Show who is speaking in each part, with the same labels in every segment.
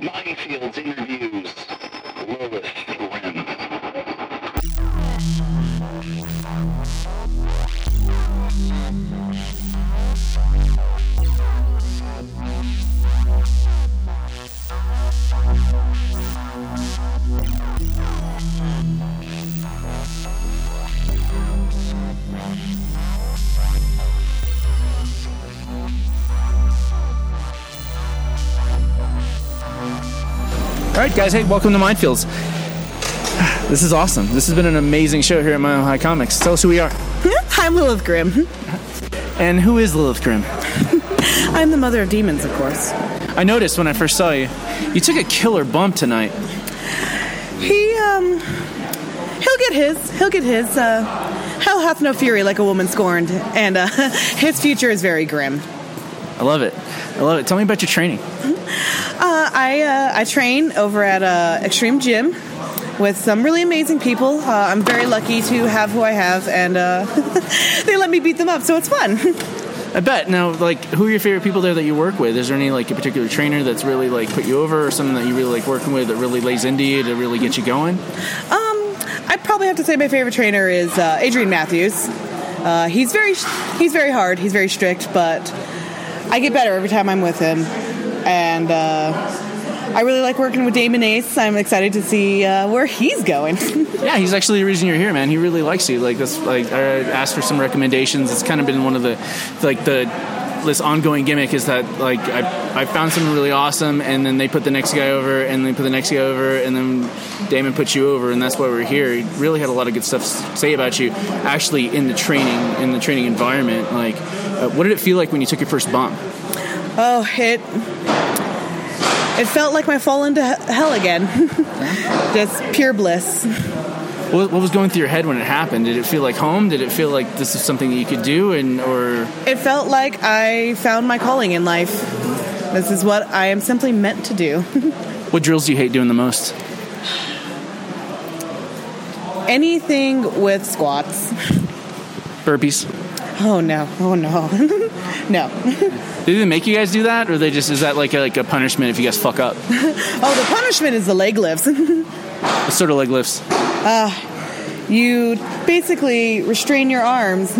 Speaker 1: Mindfields interviews Lilith Grimm.
Speaker 2: All right, guys. Hey, welcome to Mindfields. This is awesome. This has been an amazing show here at Mile High Comics. Tell us who we are.
Speaker 3: I'm Lilith Grimm.
Speaker 2: And who is Lilith Grimm?
Speaker 3: I'm the mother of demons, of course.
Speaker 2: I noticed when I first saw you, you took a killer bump tonight.
Speaker 3: He, um, he'll get his. He'll get his. Uh, hell hath no fury like a woman scorned, and uh, his future is very grim.
Speaker 2: I love it. I love it. Tell me about your training.
Speaker 3: Uh, I uh, I train over at uh, Extreme Gym with some really amazing people. Uh, I'm very lucky to have who I have, and uh, they let me beat them up, so it's fun.
Speaker 2: I bet. Now, like, who are your favorite people there that you work with? Is there any like a particular trainer that's really like put you over, or something that you really like working with that really lays into you to really get you going?
Speaker 3: Um, I'd probably have to say my favorite trainer is uh, Adrian Matthews. Uh, he's very he's very hard. He's very strict, but I get better every time I'm with him, and uh, I really like working with Damon Ace. I'm excited to see uh, where he's going.
Speaker 2: Yeah, he's actually the reason you're here, man. He really likes you. Like this, like I asked for some recommendations. It's kind of been one of the, like the, this ongoing gimmick is that like I, I found someone really awesome, and then they put the next guy over, and they put the next guy over, and then Damon puts you over, and that's why we're here. He really had a lot of good stuff to say about you, actually in the training in the training environment. Like, uh, what did it feel like when you took your first bump?
Speaker 3: Oh, it it felt like my fall into hell again. Just pure bliss.
Speaker 2: What, what was going through your head when it happened? Did it feel like home? Did it feel like this is something that you could do, and or
Speaker 3: It felt like I found my calling in life. This is what I am simply meant to do.
Speaker 2: what drills do you hate doing the most?
Speaker 3: Anything with squats.
Speaker 2: Burpees.
Speaker 3: Oh no! Oh no! no!
Speaker 2: Do they make you guys do that, or they just is that like a, like a punishment if you guys fuck up?
Speaker 3: Oh, the punishment is the leg lifts.
Speaker 2: What sort of leg lifts?
Speaker 3: you basically restrain your arms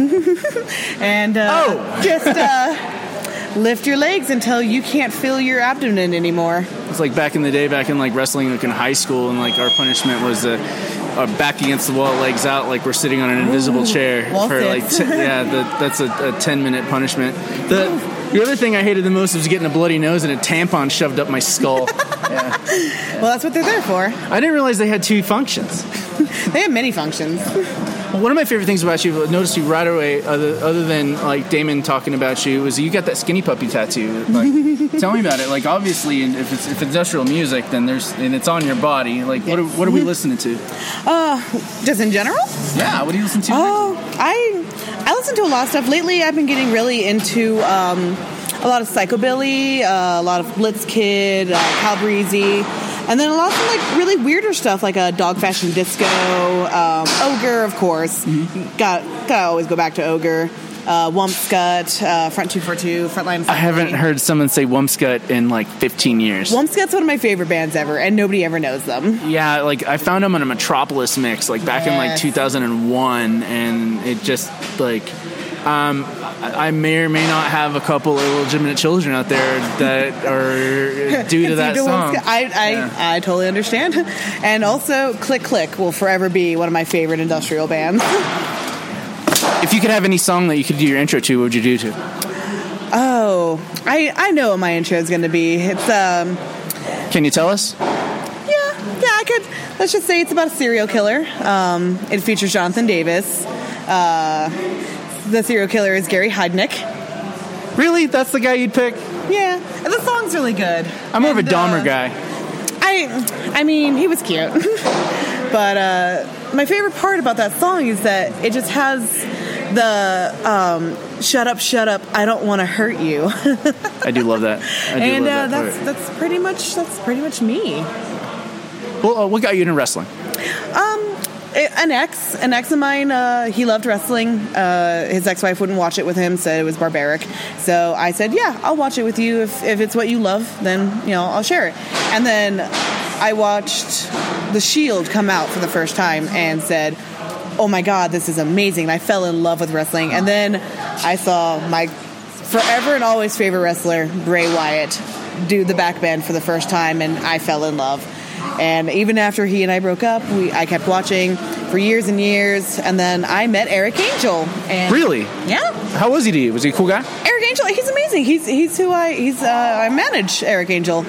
Speaker 3: and uh,
Speaker 2: Oh.
Speaker 3: just uh, lift your legs until you can't feel your abdomen anymore.
Speaker 2: It's like back in the day, back in like wrestling, like in high school, and like our punishment was uh, uh, back against the wall, legs out, like we're sitting on an invisible chair for like t- yeah, the, that's a, a ten minute punishment. The the other thing I hated the most was getting a bloody nose and a tampon shoved up my skull.
Speaker 3: Well, that's what they're there for.
Speaker 2: I didn't realize they had two functions.
Speaker 3: They have many functions.
Speaker 2: One of my favorite things about you, I noticed you right away, other, other than like Damon talking about you, was you got that skinny puppy tattoo. Like, tell me about it. Like, obviously, if it's if industrial music, then there's and it's on your body. Like, what are, what are we listening to?
Speaker 3: Uh, Just in general?
Speaker 2: Yeah, what do you listen to?
Speaker 3: Oh, I I listen to a lot of stuff lately. I've been getting really into um, a lot of psychobilly, uh, a lot of Blitzkid, uh, Calabrese, and then a lot of like really weirder stuff like a dog fashion disco, um, ogre, of course. Got gotta always go back to ogre. Uh, Wumpscut, uh, Front 242, Frontline.
Speaker 2: I haven't heard someone say Wumpscut in like 15 years.
Speaker 3: Wumpscut's one of my favorite bands ever, and nobody ever knows them.
Speaker 2: yeah, like I found them on a Metropolis mix, like back in like 2001, and it just like. Um, I may or may not have a couple of illegitimate children out there that are due to that song.
Speaker 3: I, I,
Speaker 2: Yeah.
Speaker 3: I totally understand. And also, Click Click will forever be one of my favorite industrial bands.
Speaker 2: If you could have any song that you could do your intro to, what would you do to?
Speaker 3: Oh, I, I know what my intro is going to be. It's, um,
Speaker 2: Can you tell us?
Speaker 3: yeah, yeah, I could, let's just say it's about a serial killer. Um, it features Jonathan Davis. Uh, the serial killer is Gary Heidnik.
Speaker 2: Really? That's the guy you'd pick?
Speaker 3: Yeah, and the song's really good.
Speaker 2: I'm more of a
Speaker 3: And,
Speaker 2: Dahmer
Speaker 3: uh,
Speaker 2: guy.
Speaker 3: I, I mean, he was cute. but uh, my favorite part about that song is that it just has the um, "Shut up, shut up, I don't want to hurt you,"
Speaker 2: I do love that. I do
Speaker 3: and uh,
Speaker 2: that
Speaker 3: that's
Speaker 2: part.
Speaker 3: that's pretty much that's pretty much me.
Speaker 2: Well, uh, what got you into wrestling?
Speaker 3: An ex, an ex of mine, uh, he loved wrestling. Uh, his ex-wife wouldn't watch it with him, said it was barbaric. So I said, "Yeah, I'll watch it with you. If, if it's what you love, then you know I'll share it." And then I watched The Shield come out for the first time and said, "Oh my God, this is amazing!" And I fell in love with wrestling. And then I saw my forever and always favorite wrestler Bray Wyatt do the backbend for the first time, and I fell in love. And even after he and I broke up, we I kept watching for years and years, and then I met Eric Angel. And
Speaker 2: Really?
Speaker 3: Yeah,
Speaker 2: How was he to you? Was he a cool guy?
Speaker 3: Eric Angel. He's amazing. He's he's who I he's uh, I manage Eric Angel,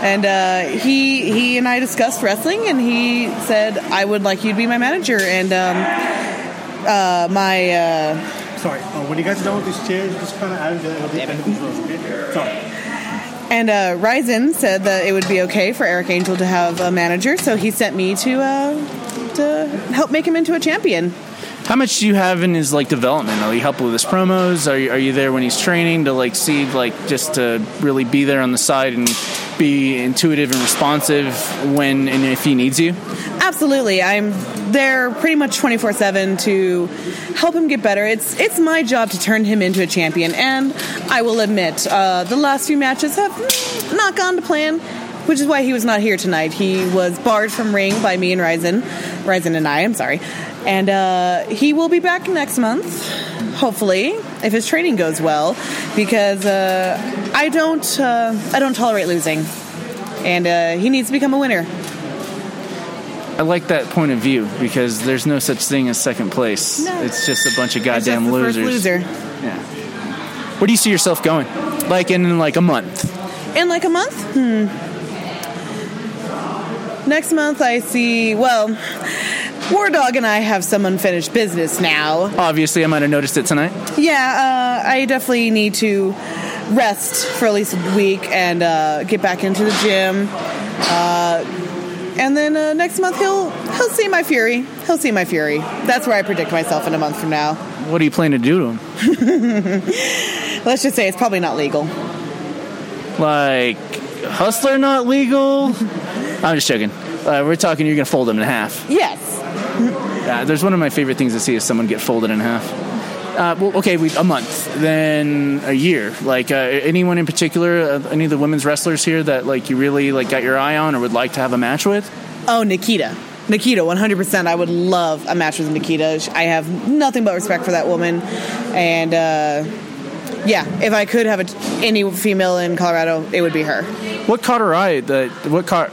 Speaker 3: and uh, he he and I discussed wrestling, and he said I would like you to be my manager, and um, uh, my. Uh,
Speaker 4: Sorry, uh, when you guys are done with these chairs, just kind of add the, the end of these rows, okay? Sorry.
Speaker 3: And uh, Ryzen said that it would be okay for Eric Angel to have a manager, so he sent me to uh, to help make him into a champion.
Speaker 2: How much do you have in his like development? Are you helping with his promos? Are you, are you there when he's training to like see like just to really be there on the side and be intuitive and responsive when and if he needs you?
Speaker 3: Absolutely, I'm there pretty much twenty four seven to help him get better. It's it's my job to turn him into a champion, and I will admit uh, the last few matches have not gone to plan. Which is why he was not here tonight. He was barred from ring by me and Ryzen, Ryzen and I. I'm sorry, and uh, he will be back next month, hopefully, if his training goes well, because uh, I don't uh, I don't tolerate losing, and uh, he needs to become a winner.
Speaker 2: I like that point of view because there's no such thing as second place.
Speaker 3: No.
Speaker 2: It's just a bunch of goddamn losers.
Speaker 3: loser.
Speaker 2: Yeah. Where do you see yourself going? Like in like a month?
Speaker 3: In like a month? Hmm. Next month, I see. Well, War Dog and I have some unfinished business now.
Speaker 2: Obviously, I might have noticed it tonight.
Speaker 3: Yeah, uh, I definitely need to rest for at least a week and uh, get back into the gym. Uh, and then uh, next month he'll he'll see my fury. He'll see my fury. That's where I predict myself in a month from now.
Speaker 2: What do you plan to do to him?
Speaker 3: Let's just say it's probably not legal.
Speaker 2: Like hustler not legal? I'm just joking. Uh, we're talking. You're gonna fold him in half.
Speaker 3: Yes.
Speaker 2: Uh, there's one of my favorite things to see is someone get folded in half. Uh, well, okay, we, a month, then a year. Like uh, anyone in particular, uh, any of the women's wrestlers here that like you really like got your eye on or would like to have a match with?
Speaker 3: Oh, Nikita. Nikita, 100%. I would love a match with Nikita. I have nothing but respect for that woman. And uh, yeah, if I could have a, any female in Colorado, it would be her.
Speaker 2: What caught her eye? That what caught?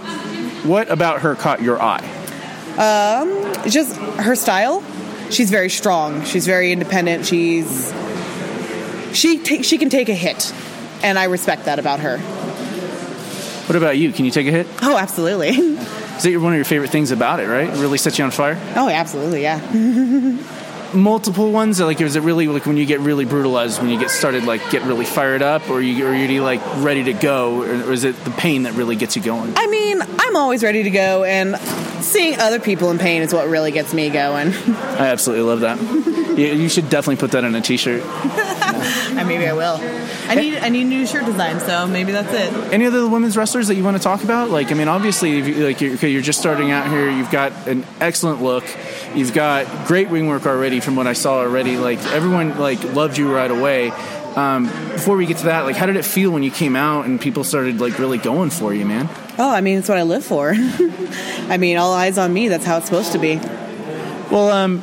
Speaker 2: What about her caught your eye?
Speaker 3: It's just her style. She's very strong. She's very independent. She's she she can take a hit, and I respect that about her.
Speaker 2: What about you? Can you take a hit?
Speaker 3: Oh, absolutely.
Speaker 2: Is that one of your favorite things about it? Right? It really sets you on fire.
Speaker 3: Oh, absolutely. Yeah.
Speaker 2: multiple ones? Like, is it really like when you get really brutalized, when you get started, like get really fired up, or you or you're like ready to go, or, or is it the pain that really gets you going?
Speaker 3: I mean, I'm always ready to go, and seeing other people in pain is what really gets me going.
Speaker 2: I absolutely love that. you, you should definitely put that on a T-shirt.
Speaker 3: And maybe I will. I need I need new shirt design, so maybe that's it.
Speaker 2: Any other women's wrestlers that you want to talk about? Like, I mean, obviously, if you, like you're, okay, you're just starting out here. You've got an excellent look. You've got great wing work already, from what I saw already. Like everyone, like loved you right away. Um, before we get to that, like, how did it feel when you came out and people started like really going for you, man?
Speaker 3: Oh, I mean, it's what I live for. I mean, all eyes on me. That's how it's supposed to be.
Speaker 2: Well, um,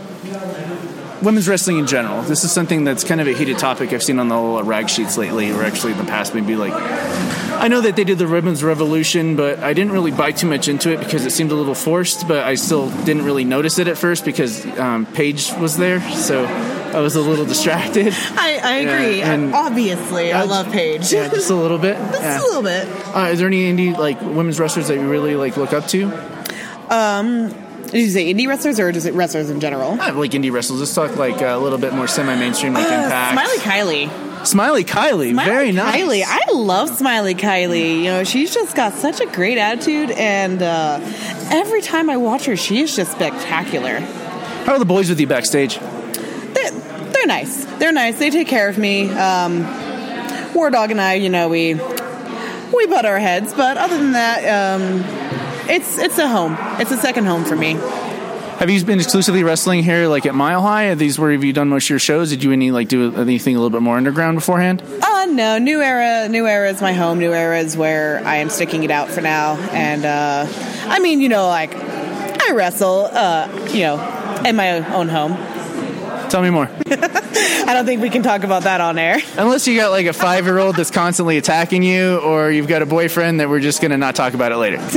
Speaker 2: women's wrestling in general. This is something that's kind of a heated topic I've seen on the little rag sheets lately, or actually in the past, maybe like. I know that they did the women's revolution, but I didn't really buy too much into it because it seemed a little forced. But I still didn't really notice it at first because um, Paige was there, so I was a little distracted.
Speaker 3: I, I agree.
Speaker 2: Yeah, and-
Speaker 3: Obviously, I love Paige.
Speaker 2: Yeah, just a little bit.
Speaker 3: Just
Speaker 2: Yeah.
Speaker 3: a little bit.
Speaker 2: Uh, is there any indie like women's wrestlers that you really like look up to?
Speaker 3: Um, did you say indie wrestlers or just wrestlers in general?
Speaker 2: Not like indie wrestlers. Let's talk like a little bit more semi-mainstream, like
Speaker 3: Uh,
Speaker 2: Impact.
Speaker 3: Smiley Kylie.
Speaker 2: Smiley Kylie,
Speaker 3: Smiley
Speaker 2: very nice.
Speaker 3: Kylie. I love Smiley Kylie. You know, she's just got such a great attitude, and uh, every time I watch her, she is just spectacular.
Speaker 2: How are the boys with you backstage?
Speaker 3: They're, nice. They're nice. They take care of me. Um, War Dog and I, you know, we we butt our heads, but other than that, um, it's it's a home. It's a second home for me.
Speaker 2: Have you been exclusively wrestling here, like at Mile High? Are these where have you done most of your shows? Did you any like do anything a little bit more underground beforehand?
Speaker 3: Uh, no, New Era. New Era is my home. New Era is where I am sticking it out for now. And uh, I mean, you know, like I wrestle, uh, you know, in my own home.
Speaker 2: Tell me more.
Speaker 3: I don't think we can talk about that on air.
Speaker 2: Unless you got like a five year old that's constantly attacking you, or you've got a boyfriend that we're just gonna not talk about it later.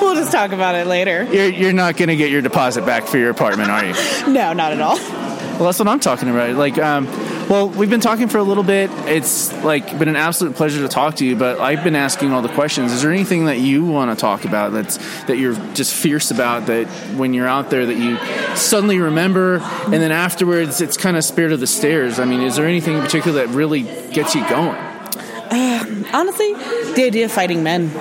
Speaker 3: We'll just talk about it later.
Speaker 2: You're, you're not gonna get your deposit back for your apartment, are you?
Speaker 3: No, not at all.
Speaker 2: Well, that's what I'm talking about. Like, um, well, we've been talking for a little bit. It's like been an absolute pleasure to talk to you. But I've been asking all the questions. Is there anything that you want to talk about that's that you're just fierce about that when you're out there that you suddenly remember, and then afterwards it's kind of spirit of the stairs. I mean, is there anything in particular that really gets you going?
Speaker 3: Uh, honestly, the idea of fighting men.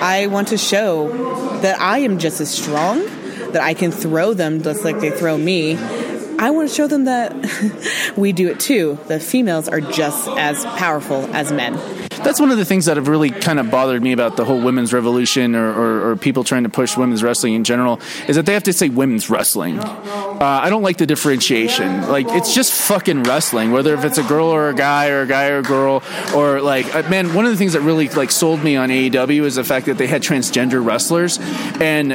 Speaker 3: I want to show that I am just as strong, that I can throw them just like they throw me. I want to show them that we do it too. The females are just as powerful as men.
Speaker 2: That's one of the things that have really kind of bothered me about the whole women's revolution or, or, or people trying to push women's wrestling in general is that they have to say women's wrestling. Uh, I don't like the differentiation. Like, it's just fucking wrestling, whether if it's a girl or a guy or a guy or a girl or like, uh, man, one of the things that really like sold me on AEW is the fact that they had transgender wrestlers and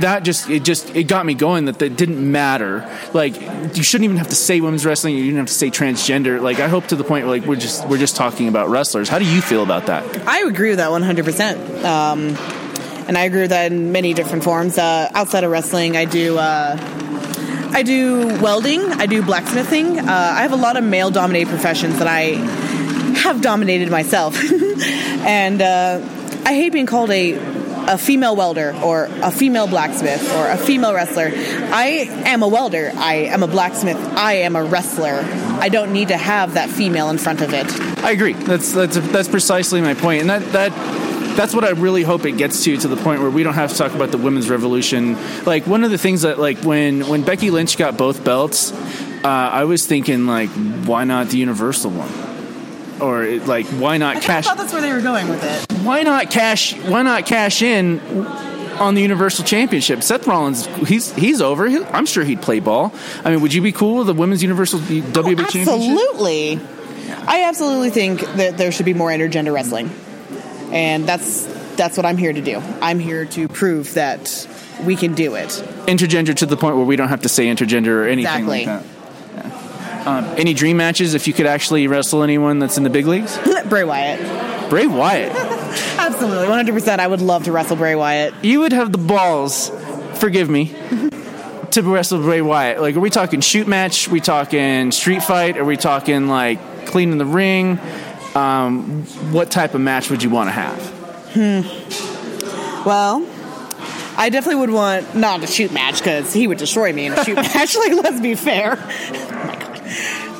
Speaker 2: that just it just it got me going that it didn't matter like you shouldn't even have to say women's wrestling you didn't have to say transgender like i hope to the point where like we're just we're just talking about wrestlers how do you feel about that
Speaker 3: I agree with that 100%. Um, and I agree with that in many different forms. Uh, outside of wrestling, I do. Uh, I do welding. I do blacksmithing. Uh, I have a lot of male-dominated professions that I have dominated myself, and uh, I hate being called a a female welder or a female blacksmith or a female wrestler. I am a welder. I am a blacksmith. I am a wrestler. I don't need to have that female in front of it.
Speaker 2: I agree. That's that's that's precisely my point, and that that that's what I really hope it gets to to the point where we don't have to talk about the women's revolution. Like one of the things that like when when Becky Lynch got both belts, uh, I was thinking like, why not the universal one? Or it, like, why not
Speaker 3: I
Speaker 2: cash?
Speaker 3: thought that's where they were going with it.
Speaker 2: Why not cash? Why not cash in on the Universal Championship? Seth Rollins, he's he's over. He- I'm sure he'd play ball. I mean, would you be cool with the women's Universal WWE oh, Championship?
Speaker 3: Absolutely. I absolutely think that there should be more intergender wrestling. And that's that's what I'm here to do. I'm here to prove that we can do it.
Speaker 2: intergender to the point where we don't have to say intergender or anything
Speaker 3: Exactly.
Speaker 2: like that. Um, any dream matches if you could actually wrestle anyone that's in the big leagues?
Speaker 3: Bray Wyatt.
Speaker 2: Bray Wyatt.
Speaker 3: Absolutely. 100%. I would love to wrestle Bray Wyatt.
Speaker 2: You would have the balls, forgive me, to wrestle Bray Wyatt. Like, are we talking shoot match? Are we talking street fight? Are we talking like cleaning the ring? Um, what type of match would you want to have? Hmm.
Speaker 3: Well, I definitely would want not a shoot match because he would destroy me in a shoot match. Like, let's be fair.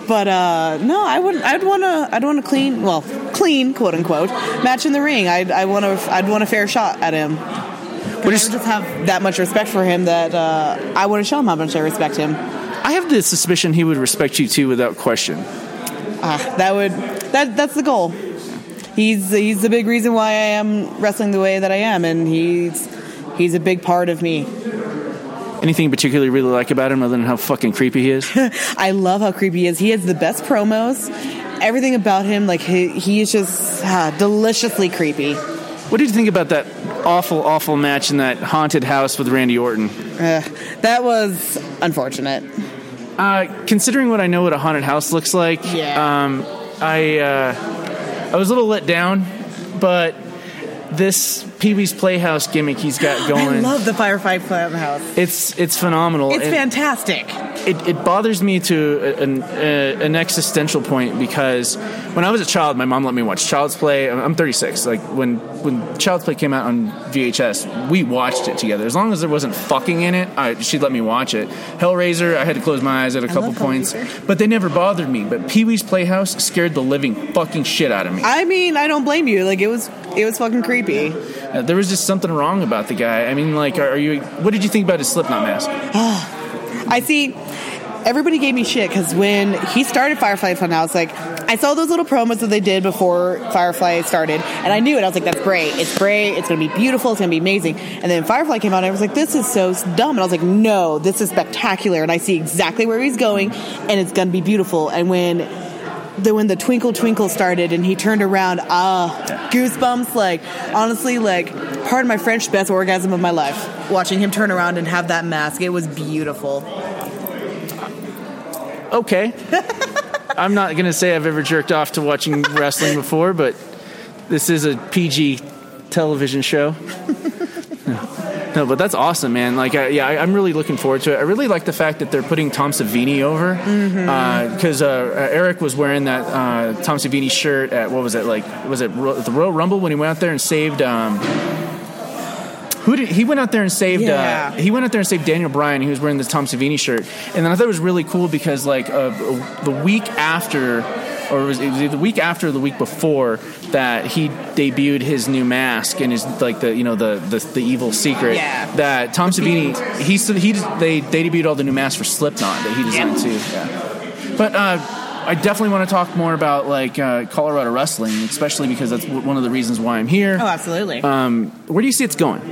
Speaker 3: But uh, no, I would. I'd want to. I'd want to clean. Well, clean, quote unquote, match in the ring. I'd. I want to. I'd want a fair shot at him.
Speaker 2: What
Speaker 3: I just have that much respect for him that uh, I want to show him how much I respect him.
Speaker 2: I have the suspicion he would respect you too without question.
Speaker 3: Ah, that would. That that's the goal. He's he's the big reason why I am wrestling the way that I am, and he's he's a big part of me.
Speaker 2: Anything particularly really like about him other than how fucking creepy he is?
Speaker 3: I love how creepy he is. He has the best promos. Everything about him, like he, he is just ah, deliciously creepy.
Speaker 2: What did you think about that awful, awful match in that haunted house with Randy Orton?
Speaker 3: Uh, that was unfortunate.
Speaker 2: Uh, considering what I know what a haunted house looks like,
Speaker 3: Yeah.
Speaker 2: um, I uh, I was a little let down, but this Pee Wee's Playhouse gimmick he's got going.
Speaker 3: I love the Firefly Playhouse.
Speaker 2: it's it's phenomenal.
Speaker 3: It's
Speaker 2: And
Speaker 3: fantastic.
Speaker 2: it, it bothers me to an, uh, an existential point because when I was a child, my mom let me watch Child's Play. I'm I'm 36. Like when when Child's Play came out on VHS, we watched it together. As long as there wasn't fucking in it, I, she'd let me watch it. Hellraiser, I had to close my eyes at a couple
Speaker 3: love
Speaker 2: points,
Speaker 3: Hellraiser.
Speaker 2: but they never bothered me. But Pee Wee's Playhouse scared the living fucking shit out of me.
Speaker 3: I mean, I don't blame you. Like it was, it was fucking creepy.
Speaker 2: Uh, there was just something wrong about the guy. I mean, like, are, are you? What did you think about his Slipknot mask?
Speaker 3: I see. Everybody gave me shit because when he started Firefly like I I saw those little promos that they did before Firefly started, and I knew it. I was like, "That's great. It's great. It's going to be beautiful. It's going to be amazing." And then Firefly came out, and I was like, "This is so dumb." And I was like, "No, this is spectacular." And I see exactly where he's going, and it's going to be beautiful. And when the when the twinkle twinkle started and he turned around, ah, goosebumps. Like honestly, like part of my French, best orgasm of my life. Watching him turn around and have that mask, it was beautiful.
Speaker 2: Okay. I'm not going to say I've ever jerked off to watching wrestling before, but this is a PG television show. No, but that's awesome, man. Like, I, yeah, I, I'm really looking forward to it. I really like the fact that they're putting Tom Savini over because uh, uh, Eric was wearing that uh, Tom Savini shirt at what was it like? Was it Ro- the Royal Rumble when he went out there and saved? Um, who did he went out there and saved?
Speaker 3: Yeah.
Speaker 2: Uh, he went out there and saved Daniel Bryan. He was wearing the Tom Savini shirt, and then I thought it was really cool because like uh, the week after. Or was it, was it the week after or the week before that he debuted his new mask and his like the you know the the, the evil secret
Speaker 3: Yeah.
Speaker 2: that Tom Savini he he they they debuted all the new masks for Slipknot that he designed too. Yeah. But uh, I definitely want to talk more about like uh, Colorado wrestling, especially because that's w- one of the reasons why I'm here.
Speaker 3: Oh, absolutely.
Speaker 2: Um, where do you see it's going?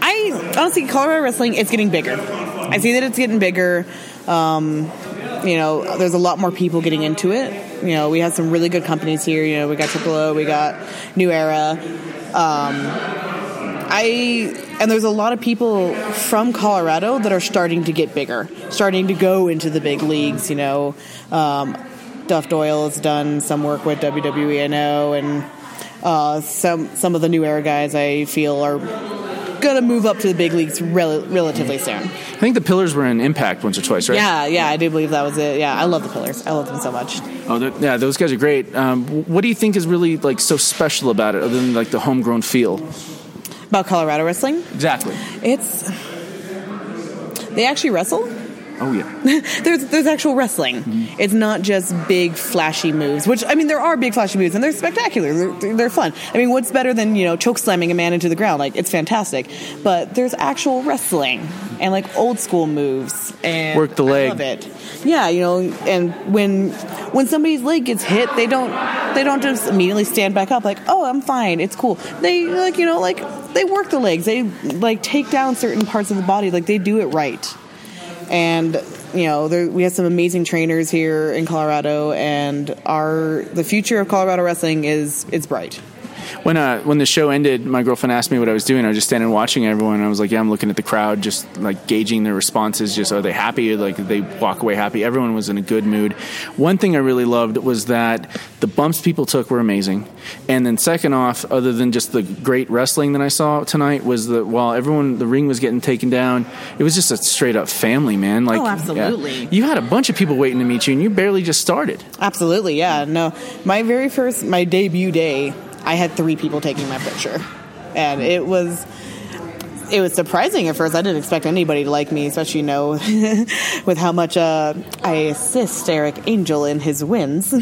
Speaker 3: I honestly, Colorado wrestling, it's getting bigger. I see that it's getting bigger. Um, you know, there's a lot more people getting into it. You know, we have some really good companies here. You know, we got Triple O, we got New Era. Um, I and there's a lot of people from Colorado that are starting to get bigger, starting to go into the big leagues. You know, um, Duff Doyle has done some work with WWE, I know, and uh, some some of the New Era guys I feel are gonna move up to the big leagues rel- relatively soon.
Speaker 2: I think the Pillars were in Impact once or twice, right?
Speaker 3: Yeah, yeah, I do believe that was it. Yeah, I love the Pillars. I love them so much.
Speaker 2: Oh, yeah, those guys are great. Um, what do you think is really like so special about it, other than like the homegrown feel?
Speaker 3: About Colorado wrestling,
Speaker 2: Exactly.
Speaker 3: it's they actually wrestle.
Speaker 2: Oh yeah.
Speaker 3: there's there's actual wrestling. Mm-hmm. It's not just big flashy moves. Which I mean, there are big flashy moves, and they're spectacular. They're, they're fun. I mean, what's better than you know choke slamming a man into the ground? Like it's fantastic. But there's actual wrestling and like old school moves and
Speaker 2: Work the
Speaker 3: I
Speaker 2: leg.
Speaker 3: love it. Yeah, you know, and when when somebody's leg gets hit, they don't they don't just immediately stand back up like, oh, I'm fine, it's cool. They like you know like they work the legs. They like take down certain parts of the body. Like they do it right and you know there, we have some amazing trainers here in Colorado, and our the future of Colorado wrestling is is bright.
Speaker 2: When uh, when the show ended, my girlfriend asked me what I was doing. I was just standing watching everyone. And I was like, "Yeah, I'm looking at the crowd, just like gauging their responses. Just are they happy? Like they walk away happy? Everyone was in a good mood. One thing I really loved was that the bumps people took were amazing. And then second off, other than just the great wrestling that I saw tonight, was that while everyone the ring was getting taken down, it was just a straight up family, man. Like
Speaker 3: Oh,
Speaker 2: yeah.
Speaker 3: absolutely.
Speaker 2: you had a bunch of people waiting to meet you, and you barely just started.
Speaker 3: Absolutely, yeah. No, my very first my debut day, I had three people taking my picture, and it was. It was surprising at first. I didn't expect anybody to like me, especially you know, with how much uh, I assist Eric Angel in his wins,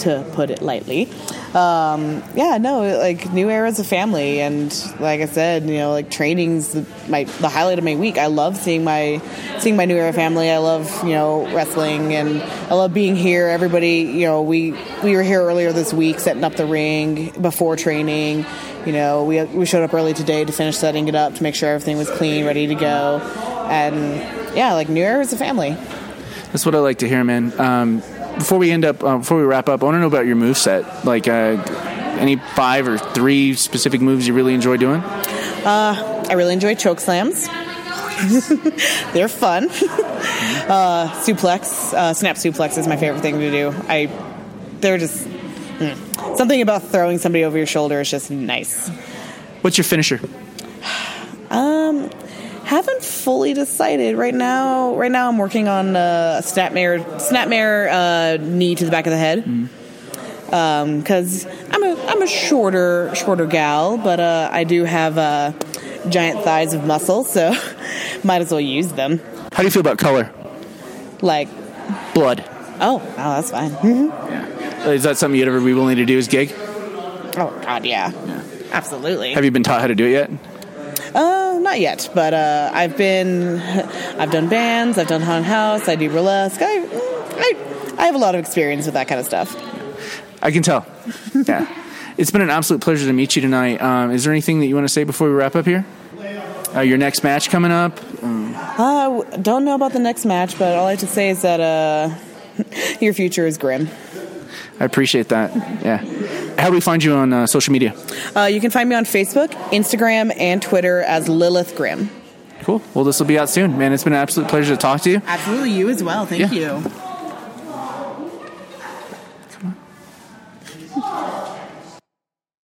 Speaker 3: to put it lightly. Um, yeah, no, like New Era's a family, and like I said, you know, like training's the, my the highlight of my week. I love seeing my seeing my New Era family. I love you know wrestling, and I love being here. Everybody, you know, we we were here earlier this week setting up the ring before training. You know, we we showed up early today to finish setting it up to make sure everything was clean, ready to go, and yeah, like New Era is a family.
Speaker 2: That's what I like to hear, man. Um, before we end up, uh, before we wrap up, I want to know about your move set. Like, uh, any five or three specific moves you really enjoy doing?
Speaker 3: I really enjoy choke slams. They're fun. uh, suplex, uh, snap suplex is my favorite thing to do. I, they're just mm. something about throwing somebody over your shoulder is just nice.
Speaker 2: What's your finisher?
Speaker 3: Um, fully decided right now. Right now, I'm working on a snapmare, snapmare uh, knee to the back of the head. Because I'm a I'm a shorter shorter gal, but uh, I do have uh, giant thighs of muscle, so might as well use them.
Speaker 2: How do you feel about color?
Speaker 3: Like,
Speaker 2: Blood.
Speaker 3: oh, oh, that's fine. Mhm.
Speaker 2: Uh, Is that something you'd ever be willing to do as gig?
Speaker 3: Oh God, yeah, yeah. absolutely.
Speaker 2: Have you been taught how to do it yet?
Speaker 3: Uh, not yet, but uh, I've been, I've done bands, I've done haunted house, I do burlesque. I, I, I have a lot of experience with that kind of stuff.
Speaker 2: I can tell. yeah. It's been an absolute pleasure to meet you tonight. Um, is there anything that you want to say before we wrap up here? Uh, your next match coming up?
Speaker 3: Uh, don't know about the next match, but all I have to say is that uh, your future is grim.
Speaker 2: I appreciate that. Yeah. How do we find you on uh, social media?
Speaker 3: Uh, you can find me on Facebook, Instagram, and Twitter as Lilith Grimm.
Speaker 2: Cool. Well, this will be out soon, man. It's been an absolute pleasure to talk to you.
Speaker 3: Absolutely, you as well. Thank
Speaker 2: Yeah.
Speaker 3: you.